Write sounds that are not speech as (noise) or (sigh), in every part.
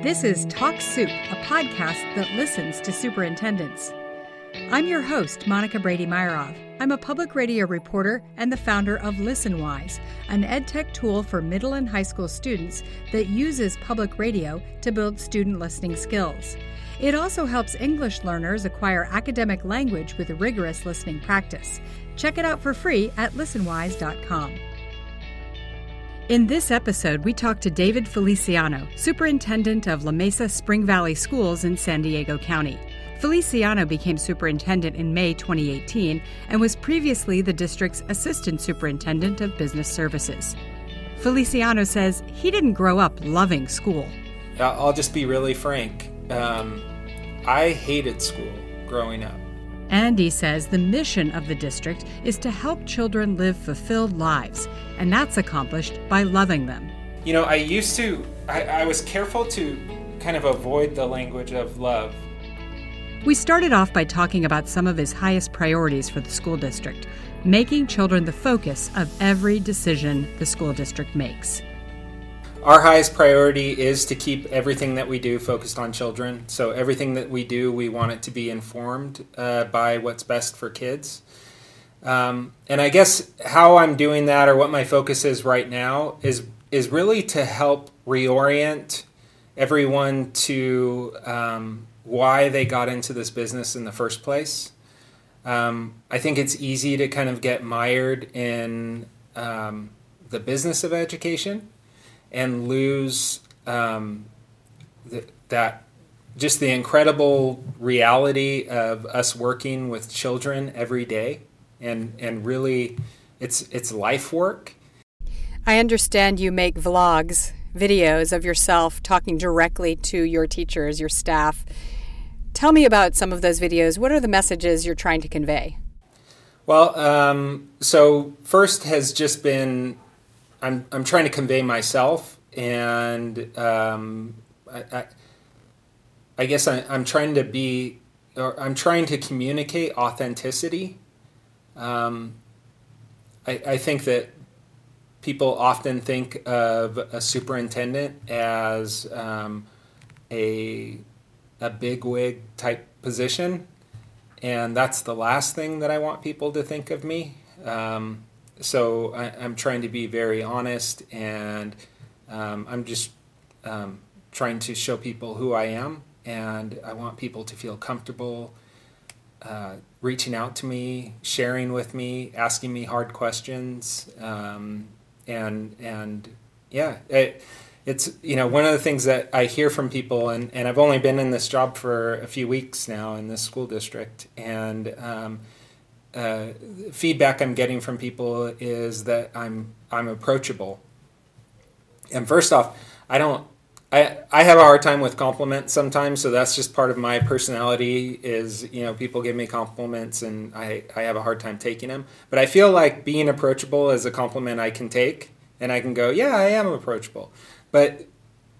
This is Talk Soup, a podcast that listens to superintendents. I'm your host, Monica Brady Myerov. I'm a public radio reporter and the founder of ListenWise, an edtech tool for middle and high school students that uses public radio to build student listening skills. It also helps English learners acquire academic language with rigorous listening practice. Check it out for free at listenwise.com. In this episode, we talk to David Feliciano, Superintendent of La Mesa Spring Valley Schools in San Diego County. Feliciano became superintendent in May 2018 and was previously the district's assistant superintendent of business services. Feliciano says he didn't grow up loving school. I'll just be really frank. Um, I hated school growing up. Andy says the mission of the district is to help children live fulfilled lives, and that's accomplished by loving them. You know, I used to, I, I was careful to kind of avoid the language of love. We started off by talking about some of his highest priorities for the school district, making children the focus of every decision the school district makes. Our highest priority is to keep everything that we do focused on children. So, everything that we do, we want it to be informed uh, by what's best for kids. Um, and I guess how I'm doing that, or what my focus is right now, is is really to help reorient everyone to um, why they got into this business in the first place. Um, I think it's easy to kind of get mired in um, the business of education and lose um, th- that just the incredible reality of us working with children every day and and really it's it's life work. I understand you make vlogs videos of yourself talking directly to your teachers your staff. Tell me about some of those videos. What are the messages you're trying to convey? Well um, so first has just been I'm, I'm trying to convey myself and um, I, I, I, guess I, am trying to be, or I'm trying to communicate authenticity. Um, I, I think that people often think of a superintendent as um, a a big wig type position, and that's the last thing that I want people to think of me. Um, so I, am trying to be very honest, and um, I'm just um, trying to show people who I am, and I want people to feel comfortable uh, reaching out to me, sharing with me, asking me hard questions, um, and and yeah, it, it's you know one of the things that I hear from people, and, and I've only been in this job for a few weeks now in this school district, and um, uh, feedback I'm getting from people is that I'm I'm approachable. And first off, I don't I, I have a hard time with compliments sometimes, so that's just part of my personality. Is you know people give me compliments and I, I have a hard time taking them. But I feel like being approachable is a compliment I can take, and I can go, yeah, I am approachable. But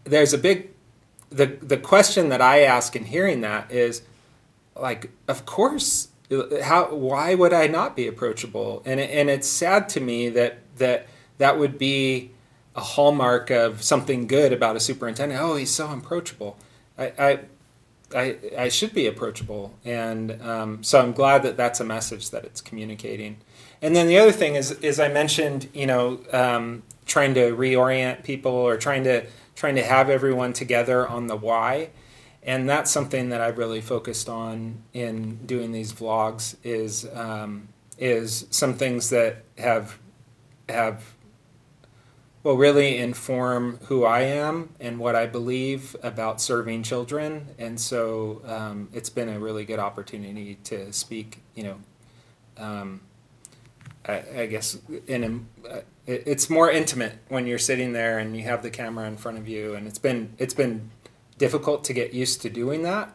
there's a big the the question that I ask in hearing that is like, of course, how why would I not be approachable? And it, and it's sad to me that that that would be a hallmark of something good about a superintendent. Oh, he's so approachable. I, I, I, I should be approachable, and um, so I'm glad that that's a message that it's communicating. And then the other thing is, is I mentioned, you know, um, trying to reorient people or trying to trying to have everyone together on the why, and that's something that I've really focused on in doing these vlogs. Is um, is some things that have have will really inform who I am and what I believe about serving children. And so um, it's been a really good opportunity to speak, you know, um, I, I, guess in a, it's more intimate when you're sitting there and you have the camera in front of you. And it's been, it's been difficult to get used to doing that.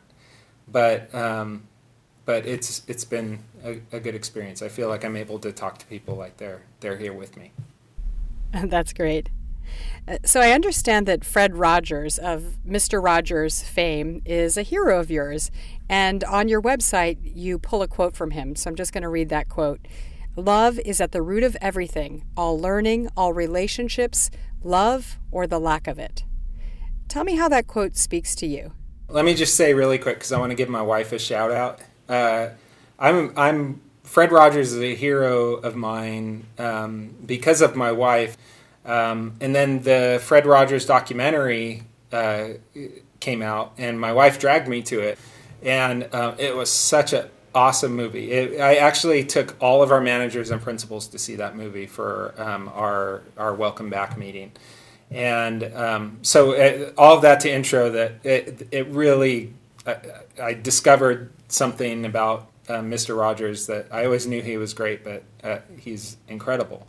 But, um, but it's, it's been a, a good experience. I feel like I'm able to talk to people like they're, they're here with me. (laughs) That's great. Uh, so I understand that Fred Rogers of Mr. Rogers fame is a hero of yours. And on your website, you pull a quote from him. So I'm just going to read that quote. Love is at the root of everything, all learning, all relationships, love or the lack of it. Tell me how that quote speaks to you. Let me just say really quick because I want to give my wife a shout out. Uh, I'm I'm Fred Rogers is a hero of mine um, because of my wife. Um, and then the Fred Rogers documentary uh, came out, and my wife dragged me to it, and uh, it was such an awesome movie. It, I actually took all of our managers and principals to see that movie for um, our our welcome back meeting, and um, so it, uh, all of that to intro that it it really I, I discovered something about uh, Mr. Rogers that I always knew he was great, but uh, he's incredible.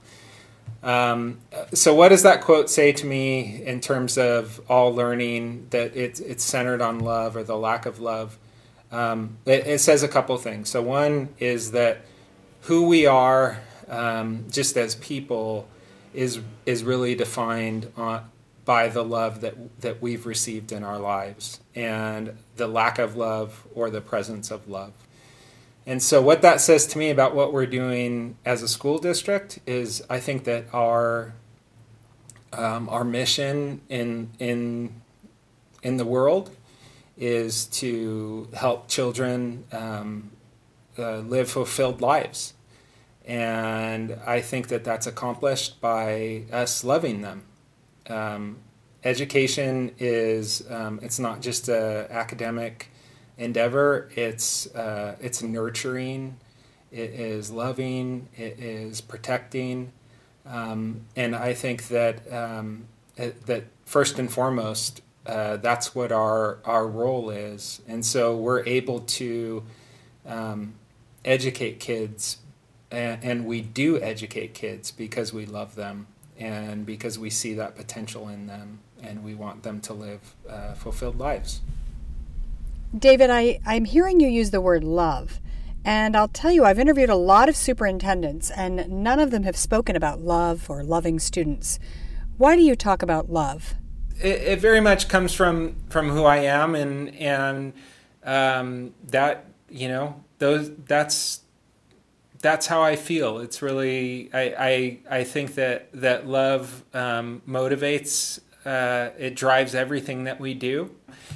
Um, so, what does that quote say to me in terms of all learning that it's, it's centered on love or the lack of love? Um, it, it, says a couple things. So, one is that who we are um, just as people is, is really defined by the love that, that we've received in our lives and the lack of love or the presence of love. And so, what that says to me about what we're doing as a school district is, I think that our um, our mission in in in the world is to help children um, uh, live fulfilled lives, and I think that that's accomplished by us loving them. Um, education is um, it's not just a academic endeavor. It's uh, it's nurturing, it is loving, it is protecting, um, and I think that um, it, that first and foremost, uh, that's what our our role is, and so we're able to um, educate kids, and, and we do educate kids because we love them and because we see that potential in them, and we want them to live uh, fulfilled lives. David, I, I'm hearing you use the word love. And I'll tell you, I've interviewed a lot of superintendents, and none of them have spoken about love or loving students. Why do you talk about love? It, it very much comes from from who I am, and and um, that you know those that's that's how I feel. It's really I I, I think that that love um, motivates. Uh, it drives everything that we do.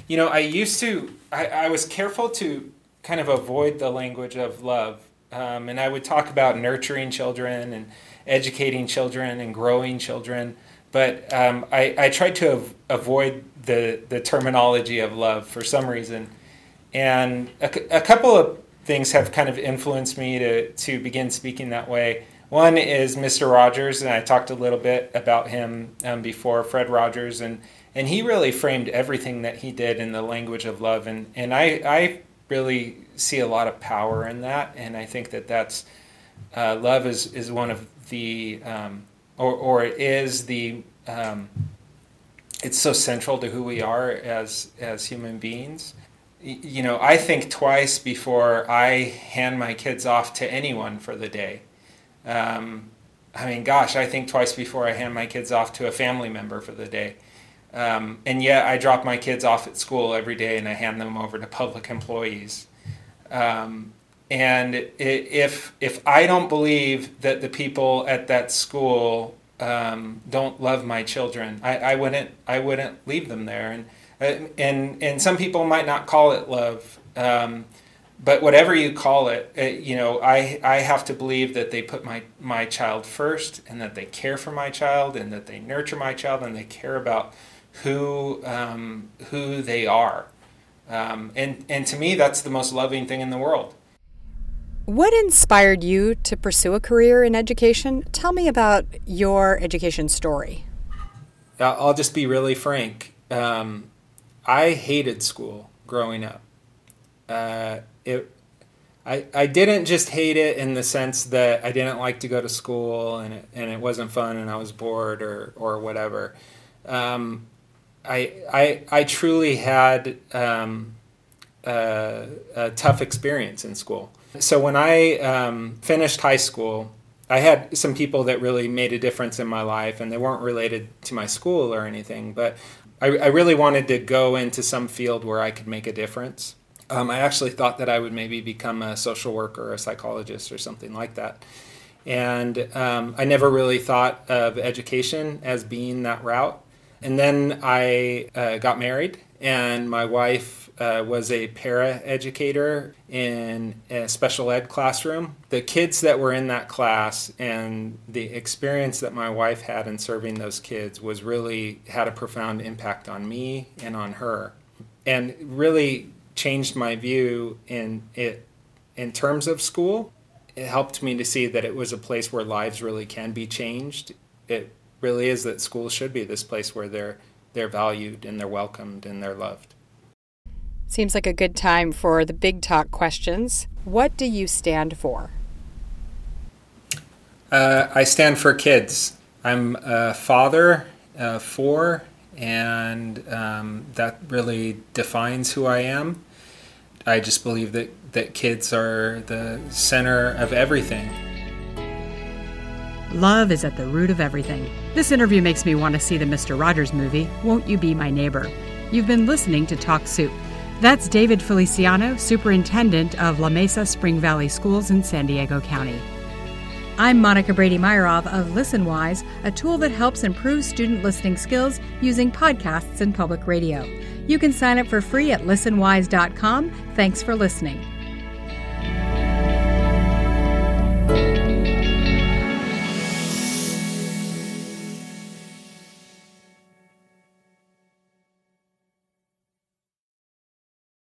You know, I used to I, I was careful to kind of avoid the language of love. Um, and I would talk about nurturing children and educating children and growing children. But um, I, I tried to av- avoid the, the terminology of love for some reason. And a, a couple of things have kind of influenced me to, to begin speaking that way. One is Mr. Rogers, and I talked a little bit about him um, before, Fred Rogers, and and he really framed everything that he did in the language of love and and I I really see a lot of power in that and I think that that's uh, love is is one of the um, or or it is the um, it's so central to who we are as as human beings you know I think twice before I hand my kids off to anyone for the day um, I mean gosh I think twice before I hand my kids off to a family member for the day um, and yet I drop my kids off at school every day and I hand them over to public employees. Um, and if if I don't believe that the people at that school um, don't love my children, I, I wouldn't I wouldn't leave them there. And and and some people might not call it love, um, but whatever you call it, it, uh, you know, I I have to believe that they put my my child first, and that they care for my child, and that they nurture my child, and they care about who um, who they are. Um, and and to me, that's the most loving thing in the world. What inspired you to pursue a career in education? Tell me about your education story. I'll just be really frank. Um, I hated school growing up. Uh, it, I, I didn't just hate it in the sense that I didn't like to go to school and it, and it wasn't fun and I was bored or, or whatever. Um, I, I, I truly had um, a, a, tough experience in school. So when I um, finished high school, I had some people that really made a difference in my life, and they weren't related to my school or anything, but I, I really wanted to go into some field where I could make a difference. Um, I actually thought that I would maybe become a social worker or a psychologist or something like that. And um, I never really thought of education as being that route. And then I uh, got married, and my wife uh, was a para educator in a special ed classroom. The kids that were in that class and the experience that my wife had in serving those kids was really had a profound impact on me and on her, and really changed my view in it in terms of school. It helped me to see that it was a place where lives really can be changed. It really is that schools should be this place where they're they're valued and they're welcomed and they're loved. Seems like a good time for the big talk questions. What do you stand for? Uh, I stand for kids. I'm a father of four, and um, that really defines who I am. I just believe that, that kids are the center of everything. Love is at the root of everything. This interview makes me want to see the Mr. Rogers movie, Won't You Be My Neighbor? You've been listening to Talk Soup. That's David Feliciano, Superintendent of La Mesa Spring Valley Schools in San Diego County. I'm Monica Brady Myerov of ListenWise, a tool that helps improve student listening skills using podcasts and public radio. You can sign up for free at listenwise.com. Thanks for listening.